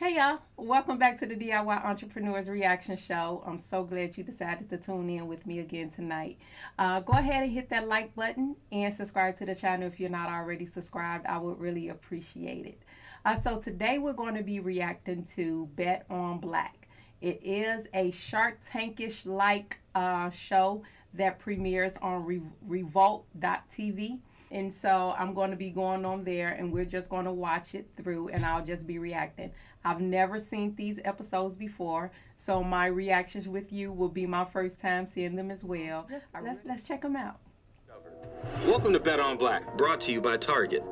Hey y'all, welcome back to the DIY Entrepreneurs Reaction Show. I'm so glad you decided to tune in with me again tonight. Uh, go ahead and hit that like button and subscribe to the channel if you're not already subscribed. I would really appreciate it. Uh, so today we're going to be reacting to Bet on Black. It is a Shark Tankish like uh, show that premieres on Re- Revolt.tv. And so I'm going to be going on there and we're just going to watch it through and I'll just be reacting. I've never seen these episodes before, so my reactions with you will be my first time seeing them as well. Just let's let's check them out. Welcome to Bet on Black, brought to you by Target.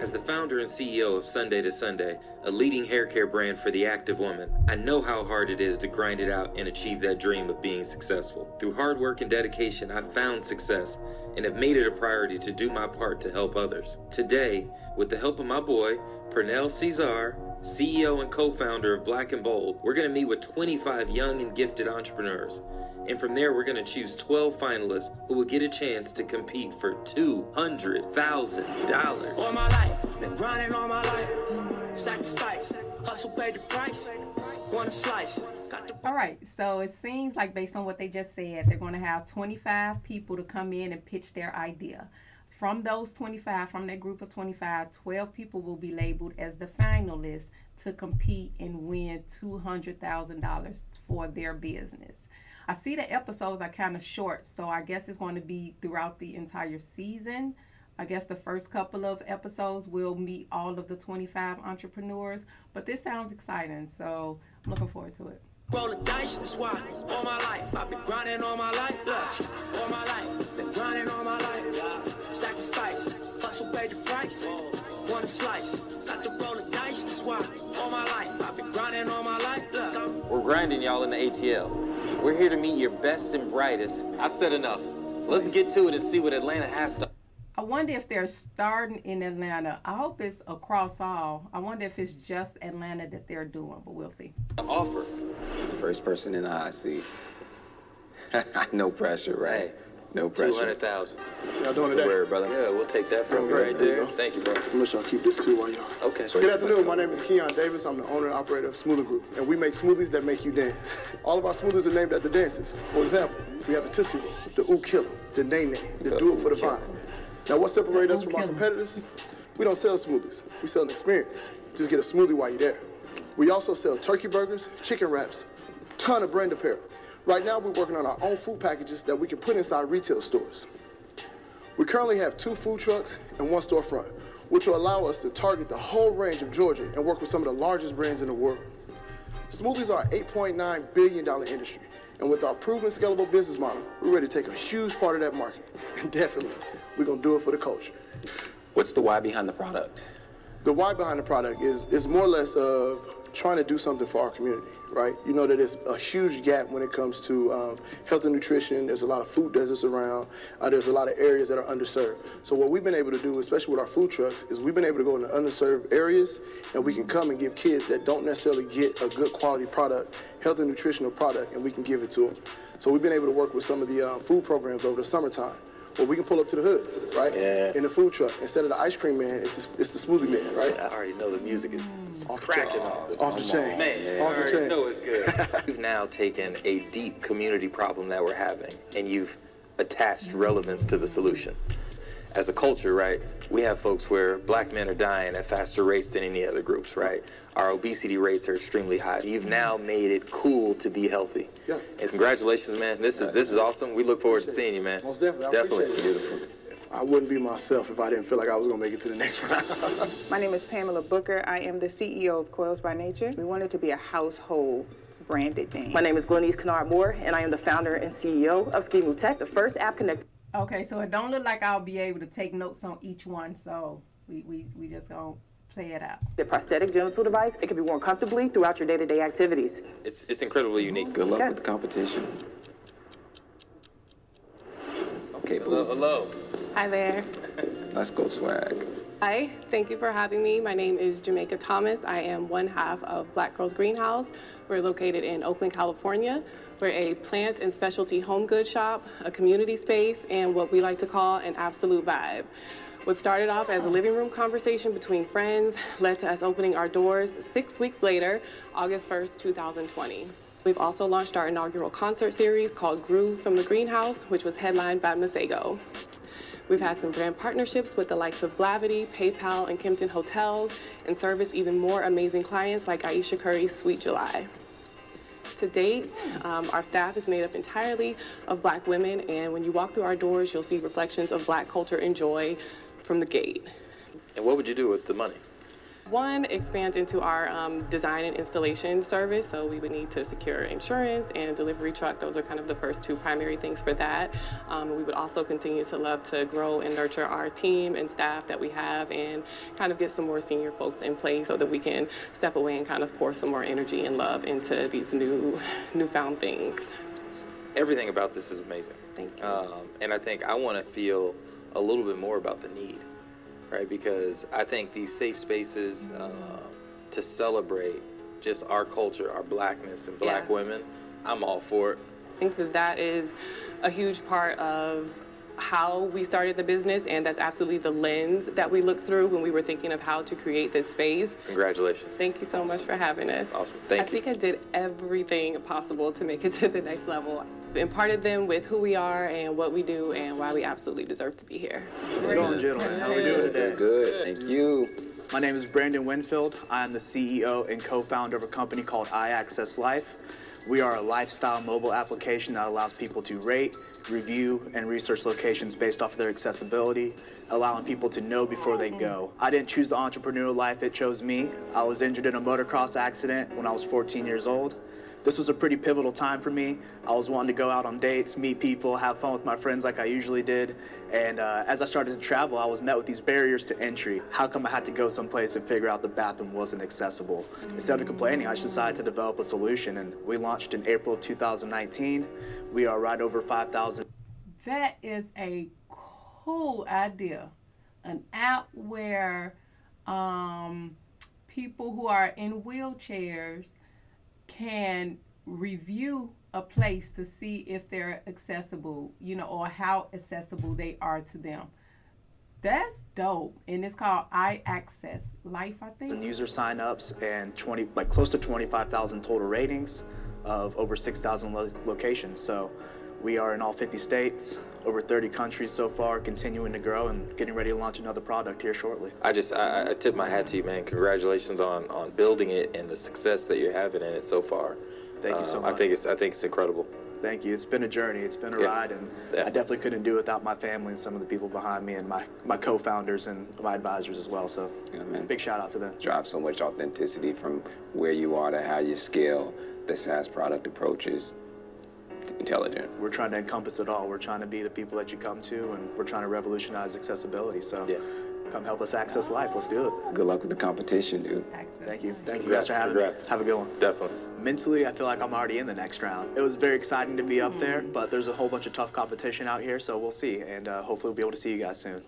As the founder and CEO of Sunday to Sunday, a leading hair care brand for the active woman, I know how hard it is to grind it out and achieve that dream of being successful. Through hard work and dedication, I've found success and have made it a priority to do my part to help others. Today, with the help of my boy, Pernell Cesar, CEO and co founder of Black and Bold, we're going to meet with 25 young and gifted entrepreneurs. And from there, we're going to choose 12 finalists who will get a chance to compete for $200,000. All my life, been grinding all my life. Sacrifice, hustle, pay the price. Want a slice. All right, so it seems like based on what they just said, they're going to have 25 people to come in and pitch their idea. From those 25, from that group of 25, 12 people will be labeled as the finalists to compete and win $200,000 for their business. I see the episodes are kind of short, so I guess it's going to be throughout the entire season. I guess the first couple of episodes will meet all of the 25 entrepreneurs, but this sounds exciting, so I'm looking forward to it. Roll the dice, that's why all my life I've been grinding all my life. Look, all my life, been grinding all my life. Sacrifice, hustle, pay the price. Slice, got to roll the dice, that's why all my life I've been grinding all my life. Look. We're grinding y'all in the ATL. We're here to meet your best and brightest. I've said enough. Let's get to it and see what Atlanta has to. I wonder if they're starting in Atlanta. I hope it's across all. I wonder if it's just Atlanta that they're doing, but we'll see. The offer. First person in the hot seat. no pressure, right? No pressure. Two hundred thousand. Y'all doing What's the today? word, brother? Yeah, we'll take that from you right there you there. Thank you, bro. I'm gonna y'all keep this too while y'all. Okay. So Good afternoon. My name is Keon Davis. I'm the owner and operator of Smoothie Group, and we make smoothies that make you dance. All of our smoothies are named after dances. For example, we have the Tootsie Roll, the Ooh Killer, the Nay Nay, the Do It for the Vine. Now, what separates us from our competitors? We don't sell smoothies. We sell an experience. Just get a smoothie while you're there. We also sell turkey burgers, chicken wraps, ton of brand apparel. Right now, we're working on our own food packages that we can put inside retail stores. We currently have two food trucks and one storefront, which will allow us to target the whole range of Georgia and work with some of the largest brands in the world. Smoothies are an $8.9 billion industry, and with our proven scalable business model, we're ready to take a huge part of that market. And definitely, we're gonna do it for the culture. What's the why behind the product? The why behind the product is is more or less of trying to do something for our community, right? You know that there's a huge gap when it comes to um, health and nutrition. There's a lot of food deserts around. Uh, there's a lot of areas that are underserved. So what we've been able to do, especially with our food trucks, is we've been able to go into underserved areas, and we can come and give kids that don't necessarily get a good quality product, health and nutritional product, and we can give it to them. So we've been able to work with some of the uh, food programs over the summertime. Where we can pull up to the hood, right? Yeah. In the food truck. Instead of the ice cream man, it's the, it's the smoothie man, right? I already know the music is mm. Off the cracking chain. off the Off the chain. Man, I Off the already chain. know it's good. you've now taken a deep community problem that we're having and you've attached relevance to the solution. As a culture, right, we have folks where black men are dying at faster rates than any other groups, right? Our obesity rates are extremely high. You've now made it cool to be healthy. Yeah. And congratulations, man. This is this is awesome. We look forward to seeing you, man. Most definitely. I Definitely. appreciate it. I wouldn't be myself if I didn't feel like I was gonna make it to the next round. My name is Pamela Booker. I am the CEO of Coils by Nature. We wanted to be a household branded name. My name is Glenise Kennard Moore, and I am the founder and CEO of Skimu Tech, the first app connected Okay, so it don't look like I'll be able to take notes on each one, so we we, we just gonna play it out. the prosthetic genital device. It can be worn comfortably throughout your day-to-day activities. It's it's incredibly unique. Good luck Okay. with the competition. Okay, Hello, boo. hello. Hi there. Let's go swag. Hi, thank you for having me. My name is Jamaica Thomas. I am one half of Black Girls Greenhouse. We're located in Oakland, California. We're a plant and specialty home goods shop, a community space, and what we like to call an absolute vibe. What started off as a living room conversation between friends led to us opening our doors six weeks later, August 1st, 2020. We've also launched our inaugural concert series called Grooves from the Greenhouse, which was headlined by Masego. We've had some brand partnerships with the likes of Blavity, PayPal, and Kimpton Hotels, and serviced even more amazing clients like Ayesha Curry's Sweet July. To date, um, our staff is made up entirely of black women, and when you walk through our doors, you'll see reflections of black culture and joy from the gate. And what would you do with the money? One expands into our um, design and installation service, so we would need to secure insurance and a delivery truck. Those are kind of the first two primary things for that. Um, we would also continue to love to grow and nurture our team and staff that we have and kind of get some more senior folks in place so that we can step away and kind of pour some more energy and love into these new, newfound things. Everything about this is amazing. Thank you. Um, and I think I want to feel a little bit more about the need, right? Because I think these safe spaces uh, to celebrate just our culture, our blackness, and black Yeah. women, I'm all for it. I think that that is a huge part of how we started the business, and that's absolutely the lens that we looked through when we were thinking of how to create this space. Congratulations. Thank you so much for having us. Awesome. Thank I you. I think I did everything possible to make it to the next level. Imparted them with who we are and what we do and why we absolutely deserve to be here. How's it going, gentlemen? How are we doing today? Good, thank you. My name is Brandon Winfield. I am the CEO and co-founder of a company called iAccess Life. We are a lifestyle mobile application that allows people to rate, review, and research locations based off of their accessibility, allowing people to know before they go. I didn't choose the entrepreneurial life, it chose me. I was injured in a motocross accident when I was 14 years old. This was a pretty pivotal time for me. I was wanting to go out on dates, meet people, have fun with my friends like I usually did. And uh, as I started to travel, I was met with these barriers to entry. How come I had to go someplace and figure out the bathroom wasn't accessible? Instead of complaining, I decided to develop a solution. And we launched in April of 2019. We are right over 5,000. That is a cool idea. An app where um, people who are in wheelchairs can review a place to see if they're accessible, you know, or how accessible they are to them. That's dope. And it's called I Access Life, I think. And user signups and 20, like close to 25,000 total ratings of over 6,000 lo- locations. So we are in all 50 states, over 30 countries so far, continuing to grow and getting ready to launch another product here shortly. I just I, I tip my hat to you, man. Congratulations on on building it and the success that you're having in it so far. Thank you so Um, I think it's I think it's incredible. Thank you. It's been a journey. It's been a Yeah. ride, and Yeah. I definitely couldn't do it without my family and some of the people behind me and my, my co-founders and my advisors as well. So Yeah, man. big shout out to them. Drive so much authenticity from where you are to how you scale the SaaS product approach is intelligent. We're trying to encompass it all. We're trying to be the people that you come to, and we're trying to revolutionize accessibility. So Yeah. come help us access life. Let's do it. Good luck with the competition, dude. Access Thank you. Life. Thank you guys for having Congrats. me. Have a good one. Definitely. Mentally, I feel like I'm already in the next round. It was very exciting to be up there, Mm-hmm. but there's a whole bunch of tough competition out here, so we'll see. And uh, hopefully, we'll be able to see you guys soon.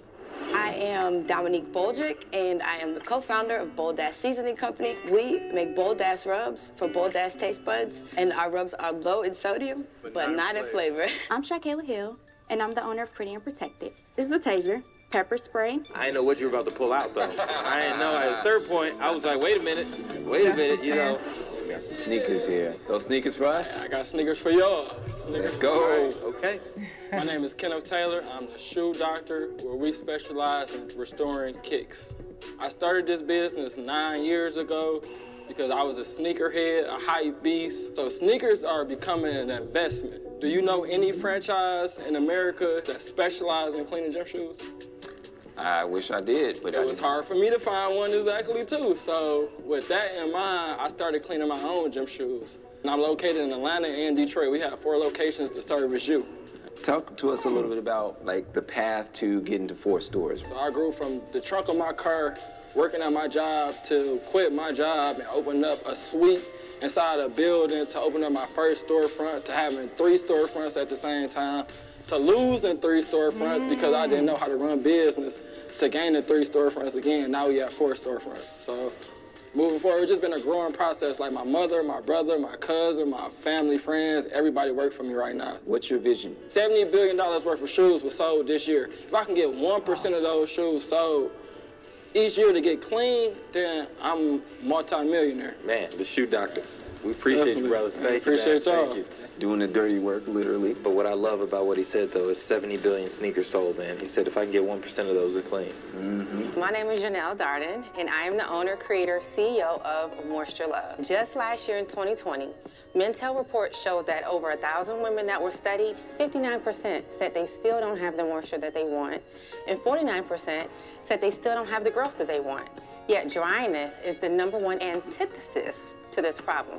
I am Dominique Boldrick, and I am the co-founder of Bold Dash Seasoning Company. We make Bold Dash rubs for Bold Dash taste buds, and our rubs are low in sodium, but, not, in flavor. I'm Shakayla Hill, and I'm the owner of Pretty and Protected. This is a taser, pepper spray. I didn't know what you were about to pull out though. I didn't know at a certain point. I was like, wait a minute, wait a minute, you know. Got some sneakers here. Those sneakers for us? I got sneakers for y'all. Let's go. Okay. My name is Kenneth Taylor. I'm the shoe doctor where we specialize in restoring kicks. I started this business nine years ago because I was a sneakerhead, a hype beast. So sneakers are becoming an investment. Do you know any franchise in America that specializes in cleaning gym shoes? I wish I did, but I It was didn't. hard for me to find one exactly too. So with that in mind, I started cleaning my own gym shoes. And I'm located in Atlanta and Detroit. We have four locations to service you. Talk to us a little bit about like the path to getting to four stores. So I grew from the trunk of my car, working at my job, to quit my job and open up a suite inside a building, to open up my first storefront, to having three storefronts at the same time, to losing three storefronts because I didn't know how to run business, to gaining three storefronts again. Now we have four storefronts. So moving forward, it's just been a growing process. Like my mother, my brother, my cousin, my family, friends, everybody work for me right now. What's your vision? $70 billion worth of shoes was sold this year. If I can get 1% of those shoes sold each year to get clean, then I'm multi-millionaire. Man, the shoe doctor. We appreciate Definitely. you, brother. Thank you. Appreciate man. y'all. Thank you. Doing the dirty work, literally. But what I love about what he said though is 70 billion sneakers sold, man. He said if I can get 1% of those, they're clean. Mm-hmm. My name is Janelle Darden, and I am the owner, creator, CEO of Moisture Love. Just last year in 2020, Mintel reports showed that over a thousand women that were studied, 59% said they still don't have the moisture that they want, and 49% said they still don't have the growth that they want. Yet dryness is the number one antithesis to this problem.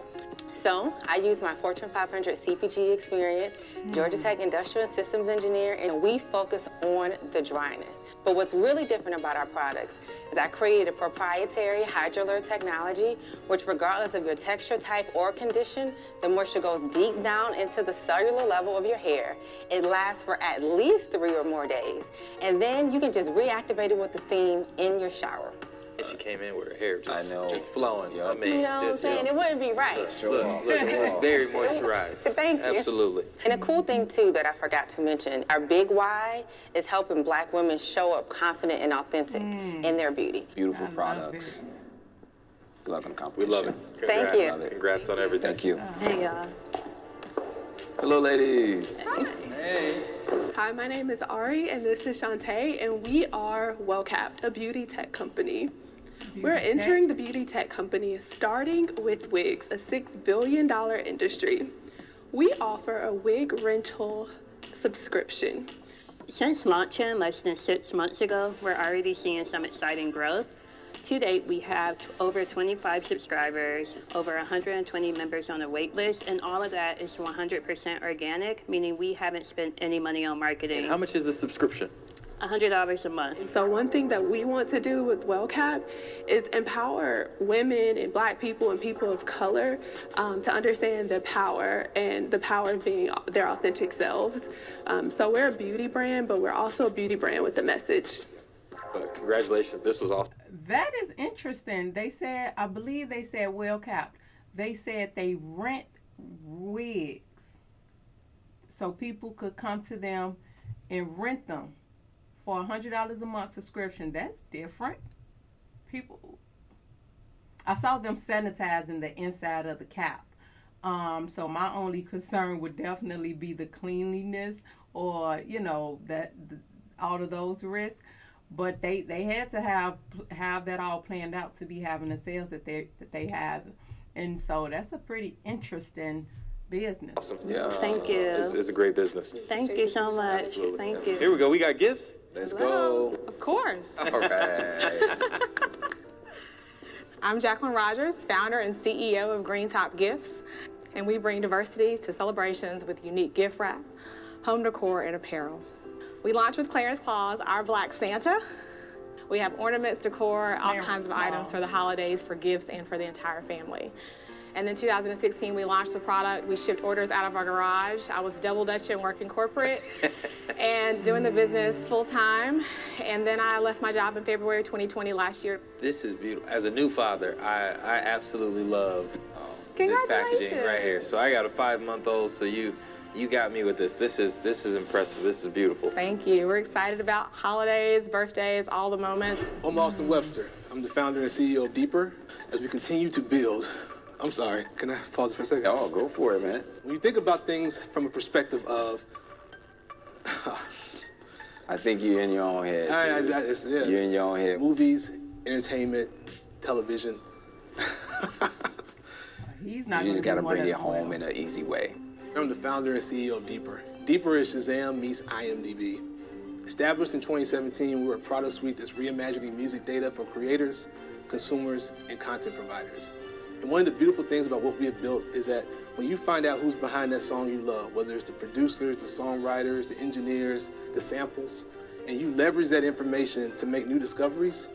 So I use my Fortune 500 CPG experience, Georgia mm. Tech Industrial Systems Engineer, and we focus on the dryness. But what's really different about our products is I created a proprietary hydrolar technology, which regardless of your texture type or condition, the moisture goes deep down into the cellular level of your hair. It lasts for at least three or more days. And then you can just reactivate it with the steam in your shower. And she came in with her hair just, I know. just flowing. I mean, you know what I'm just, saying? just It wouldn't be right. look, look, look, it's very moisturized. Thank you. Absolutely. And a cool thing too that I forgot to mention, our big why is helping black women show up confident and authentic mm. in their beauty. Beautiful products. Good luck on the We love it. Thank you. Love it. Congrats on everything. Thank you. Hey, y'all. Hello, ladies. Hey. Hi, my name is Ari, and this is Shantae, and we are WellCapped, a beauty tech company. We're Beauty tech. entering the beauty tech company starting with wigs, a $6 billion industry. We offer a wig rental subscription. Since launching less than six months ago, we're already seeing some exciting growth. To date, we have t- over 25 subscribers, over 120 members on the wait list, and all of that is 100% organic, meaning we haven't spent any money on marketing. How much is the subscription? $100 a month. And so, one thing that we want to do with WellCap is empower women and Black people and people of color um, to understand their power and the power of being their authentic selves. Um, so, we're a beauty brand, but we're also a beauty brand with a message. But congratulations. This was awesome. That is interesting. They said, I believe they said well capped. They said they rent wigs so people could come to them and rent them for a hundred dollars a month subscription. That's different. People, I saw them sanitizing the inside of the cap. Um, so my only concern would definitely be the cleanliness or you know that the, all of those risks but they they had to have have that all planned out to be having the sales that they that they have and so that's a pretty interesting business Awesome. Yeah. Thank you. It's, it's a great business. Thank you so much. Absolutely. Thank Absolutely. you. Here we go. We got gifts. Let's go. Of course. All right. I'm Jacqueline Rogers, founder and CEO of Green Top Gifts, and we bring diversity to celebrations with unique gift wrap, home decor, and apparel. We launched with Clarence Claus, our Black Santa. We have ornaments, decor, all Clarence kinds of items for the holidays, for gifts, and for the entire family. And then 2016, we launched the product. We shipped orders out of our garage. I was double dutching, working corporate, and doing the business full time. And then I left my job in February 2020 last year. This is beautiful. As a new father, I, I absolutely love um, this packaging right here. So I got a five month old. So you you got me with this. This is this is impressive. This is beautiful. Thank you. We're excited about holidays, birthdays, all the moments. I'm Austin Webster. I'm the founder and CEO of Deeper. As we continue to build, I'm sorry, can I pause for a second? Oh, go for it, man. When you think about things from a perspective of, I think you're in your own head. I, I. I, yes. You're in your own head. movies, entertainment, television. he's not You going just to gotta bring of it home 12. in an easy way. I'm the founder and CEO of Deeper. Deeper is Shazam meets IMDb. Established in 2017, we're a product suite that's reimagining music data for creators, consumers, and content providers. And one of the beautiful things about what we have built is that when you find out who's behind that song you love, whether it's the producers, the songwriters, the engineers, the samples, and you leverage that information to make new discoveries,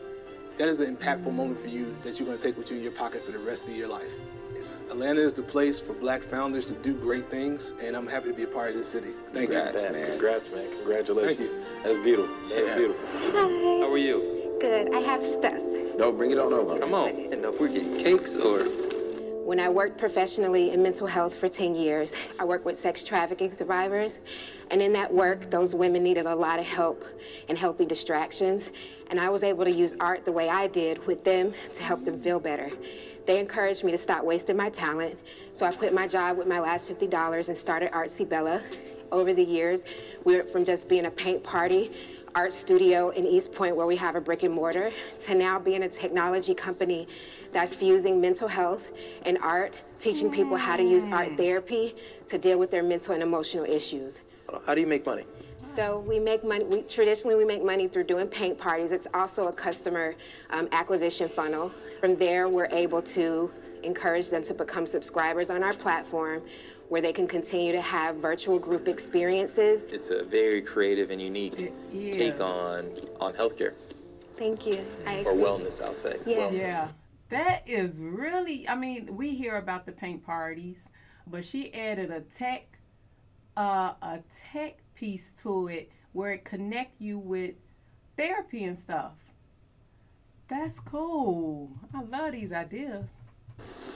that is an impactful moment for you that you're going to take with you in your pocket for the rest of your life. It's, Atlanta is the place for black founders to do great things, and I'm happy to be a part of this city. Thank Congrats, you. man. Congrats, man. Congratulations. Thank you. That's beautiful. That's Yeah. beautiful. Hi. How are you? Good. I have stuff. No, bring it on over. Come on. And if we're getting cakes or When I worked professionally in mental health for 10 years, I worked with sex trafficking survivors. And in that work, those women needed a lot of help and healthy distractions. And I was able to use art the way I did with them to help them feel better. They encouraged me to stop wasting my talent. So I quit my job with my last $50 and started Artsy Bella. Over the years, we went from just being a paint party art studio in East Point where we have a brick and mortar to now being a technology company that's fusing mental health and art, teaching people how to use art therapy to deal with their mental and emotional issues. how do you make money? So we make money. We traditionally we make money through doing paint parties. It's also a customer um, acquisition funnel. From there, we're able to encourage them to become subscribers on our platform, where they can continue to have virtual group experiences. It's a very creative and unique take is. on on healthcare Thank you. I or agree. wellness. I'll say. Yeah. Wellness. Yeah. That is really, I mean, we hear about the paint parties, but she added a tech, uh, a tech piece to it where it connect you with therapy and stuff. That's cool. I love these ideas.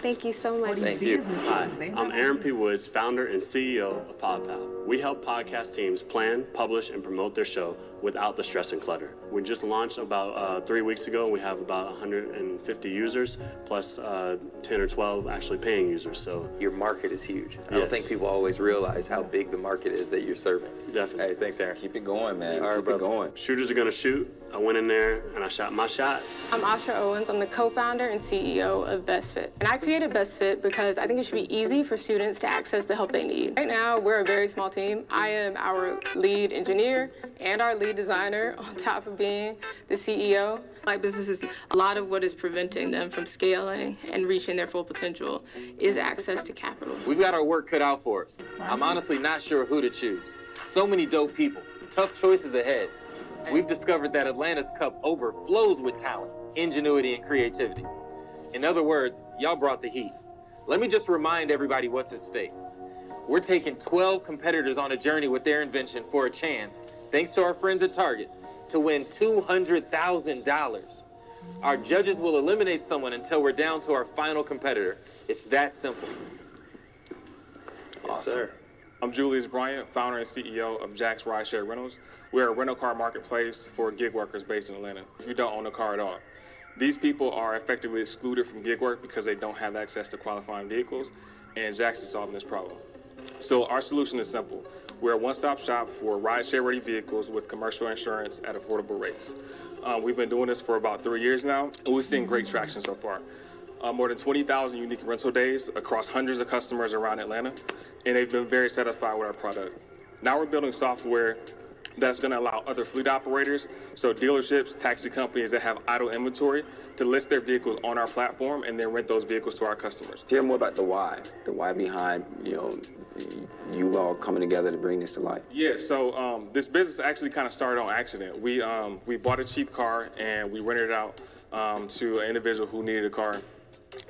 Thank you so much. Thank you. Hi, I'm Aaron P. Woods, founder and CEO of PodPal. We help podcast teams plan, publish, and promote their show without the stress and clutter. We just launched about uh, three weeks ago, and we have about 150 users, plus uh, 10 or 12 actually paying users. So your market is huge. I don't think people always realize how big the market is that you're serving. Definitely. Hey, thanks, Aaron. Keep it going, man. All right, Keep brother. it going. Shooters are gonna shoot. I went in there and I shot my shot. I'm Asha Owens. I'm the co-founder and CEO of BestFit. And I created BestFit because I think it should be easy for students to access the help they need. Right now, we're a very small team. I am our lead engineer and our lead designer on top of being the CEO. My business is a lot of what is preventing them from scaling and reaching their full potential is access to capital. We've got our work cut out for us. I'm honestly not sure who to choose. So many dope people, tough choices ahead. We've discovered that Atlanta's cup overflows with talent, ingenuity, and creativity. In other words, y'all brought the heat. Let me just remind everybody what's at stake. We're taking 12 competitors on a journey with their invention for a chance, thanks to our friends at Target, to win $200,000. Our judges will eliminate someone until we're down to our final competitor. It's that simple. Yes, sir. I'm Julius Bryant, founder and CEO of Jack's Rideshare Rentals. We're a rental car marketplace for gig workers based in Atlanta. If you don't own a car at all, these people are effectively excluded from gig work because they don't have access to qualifying vehicles, and Jack's is solving this problem. So our solution is simple. We're a one-stop shop for rideshare-ready vehicles with commercial insurance at affordable rates. Um, we've been doing this for about three years now, and we've seen great traction so far. Uh, more than 20,000 unique rental days across hundreds of customers around Atlanta, and they've been very satisfied with our product. Now we're building software that's going to allow other fleet operators, so dealerships, taxi companies that have idle inventory, to list their vehicles on our platform and then rent those vehicles to our customers. Share more about the why, the why behind you know you all coming together to bring this to life. Yeah, so um, this business actually kind of started on accident. We um, we bought a cheap car and we rented it out um, to an individual who needed a car.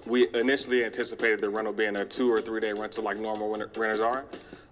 We initially anticipated the rental being a two or three day rental like normal renters are,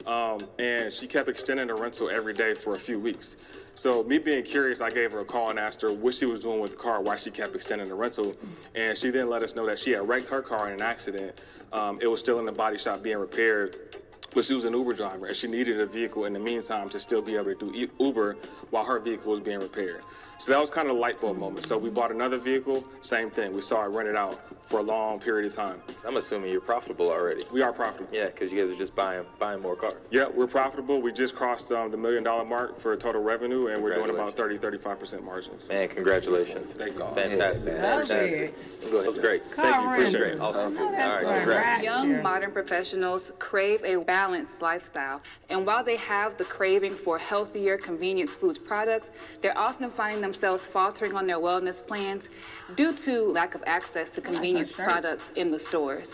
um, and she kept extending the rental every day for a few weeks. So me being curious, I gave her a call and asked her what she was doing with the car, why she kept extending the rental, and she then let us know that she had wrecked her car in an accident. Um, it was still in the body shop being repaired, but she was an Uber driver and she needed a vehicle in the meantime to still be able to do Uber while her vehicle was being repaired. So that was kind of a light bulb moment. So we bought another vehicle, same thing. We saw it rented out for a long period of time. I'm assuming you're profitable already. We are profitable. Yeah, because you guys are just buying buying more cars. Yeah, we're profitable. We just crossed um, the million dollar mark for total revenue, and we're doing about 30, 35% margins. Man, congratulations. Thank you. Fantastic. Yeah, man. Fantastic. Go ahead. That was great. Car Thank you. Appreciate rental. it. Awesome. Oh, All that's right, right. congrats. Young modern professionals crave a balanced lifestyle. And while they have the craving for healthier, convenience foods products, they're often finding themselves faltering on their wellness plans due to lack of access to convenience products in the stores.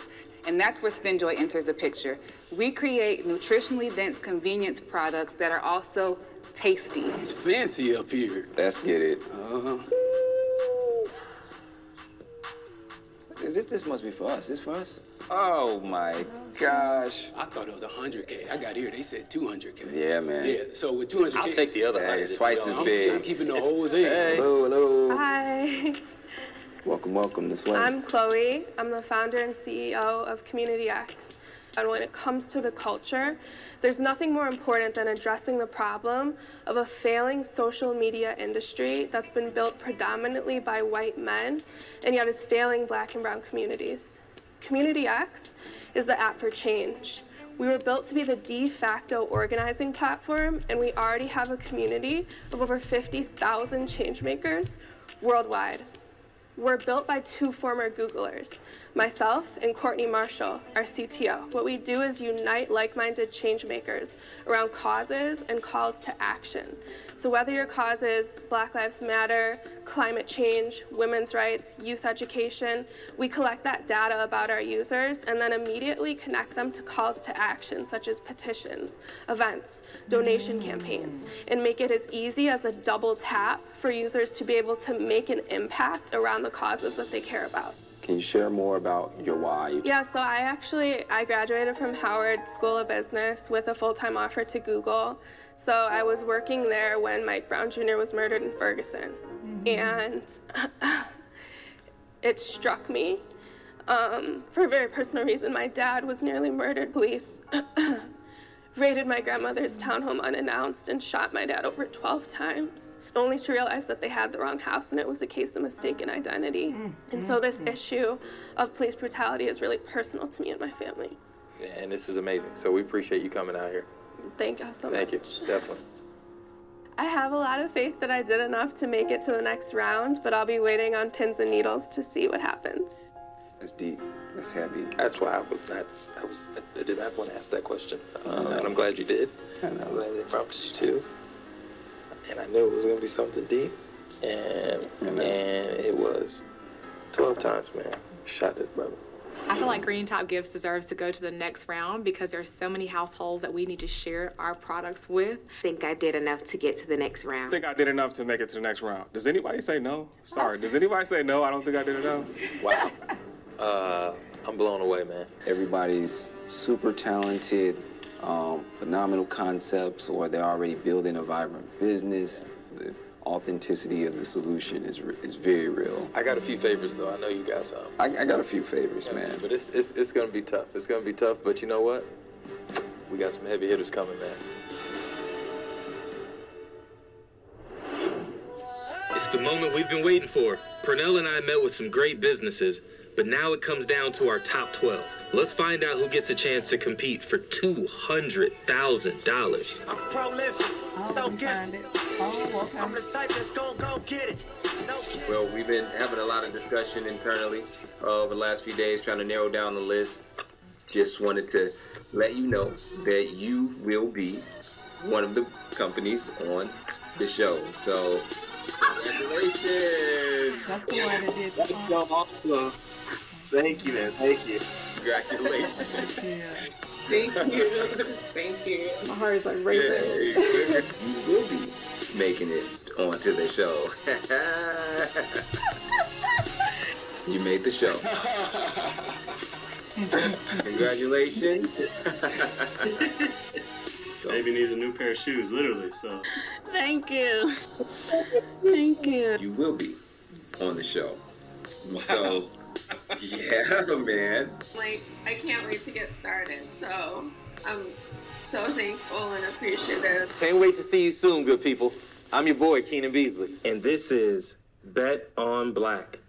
And that's where SpinJoy enters the picture. We create nutritionally dense convenience products that are also tasty. It's fancy up here. Let's get it. Uh-huh. Is it? This must be for us. This for us? Oh my gosh. I thought it was 100K. I got here, they said 200K. Yeah, man. Yeah, so with 200K. I'll take the other Hey, 100 it's twice as big. I'm keeping the It's- whole thing. Hey. Hello, hello. Hi. Welcome, welcome this way. I'm Chloe. I'm the founder and CEO of Community X. And when it comes to the culture, there's nothing more important than addressing the problem of a failing social media industry that's been built predominantly by white men and yet is failing black and brown communities. Community X is the app for change. We were built to be the de facto organizing platform, and we already have a community of over 50,000 changemakers worldwide. We're built by two former Googlers, myself and Courtney Marshall, our CTO. What we do is unite like minded changemakers around causes and calls to action. So, whether your cause is Black Lives Matter, climate change, women's rights, youth education, we collect that data about our users and then immediately connect them to calls to action, such as petitions, events, donation campaigns, and make it as easy as a double tap for users to be able to make an impact around the causes that they care about. Can you share more about your why? Yeah, so I actually I graduated from Howard School of Business with a full-time offer to Google. So I was working there when Mike Brown Jr. was murdered in Ferguson, and it struck me um, for a very personal reason. My dad was nearly murdered. Police raided my grandmother's townhome unannounced and shot my dad over 12 times only to realize that they had the wrong house and it was a case of mistaken identity. Mm, mm, and mm, so this issue of police brutality is really personal to me and my family. And this is amazing. So we appreciate you coming out here. Thank you so Thank much. Thank you. Definitely. I have a lot of faith that I did enough to make it to the next round, but I'll be waiting on pins and needles to see what happens. That's deep. That's heavy. That's why I was not. I was. I did not want to ask that question, um, and I'm glad you did. I know. I'm glad they prompted you to. And I knew it was gonna be something deep, and and it was. Twelve times, man. Shot this brother. I feel like Green Top Gifts deserves to go to the next round because there's so many households that we need to share our products with. I think I did enough to get to the next I round. think I did enough to make it to the next round. Does anybody say no? Sorry. Does anybody say no? I don't think I did enough. Wow. Uh, I'm blown away, man. Everybody's super talented, um, phenomenal concepts, or they're already building a vibrant business. The authenticity of the solution is is very real. I got a few favors though. I know you got some. I, I got a few favorites, man. But it's, it's it's gonna be tough. It's gonna be tough. But you know what? We got some heavy hitters coming, man. It's the moment we've been waiting for. Pernell and I met with some great businesses, but now it comes down to our top 12. Let's find out who gets a chance to compete for $200,000. I'm prolific, so gifted. Oh, I'm the type that's gon' go get it. No kidding. Well, we've been having a lot of discussion internally uh, over the last few days, trying to narrow down the list. Just wanted to let you know that you will be one of the companies on the show. So, congratulations! That's the one that did. That's so awesome. Thank you, man. Thank you. Congratulations. yeah. Thank you. Thank you. My heart is like right there. you will be making it onto the show. you made the show. Congratulations. Baby needs a new pair of shoes, literally. So Thank you. Thank you. You will be on the show. So, yeah, man. Like, I can't wait to get started. So, I'm so thankful and appreciative. Can't wait to see you soon, good people. I'm your boy, Keenan Beasley. And this is Bet on Black.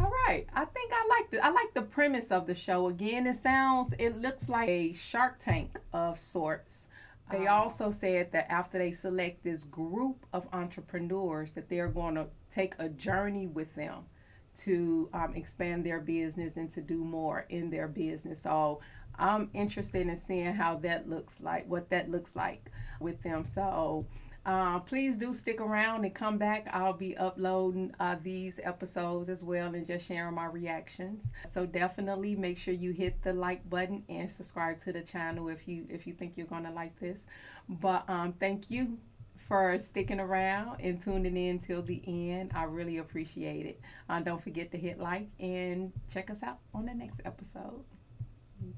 All right. I think I like the I like the premise of the show. Again, it sounds it looks like a Shark Tank of sorts. They uh-huh. also said that after they select this group of entrepreneurs, that they're going to take a journey with them to um, expand their business and to do more in their business. So I'm interested in seeing how that looks like, what that looks like with them. So uh, please do stick around and come back. I'll be uploading uh, these episodes as well and just sharing my reactions. So definitely make sure you hit the like button and subscribe to the channel if you if you think you're gonna like this. But um, thank you for sticking around and tuning in till the end. I really appreciate it. Uh, don't forget to hit like and check us out on the next episode.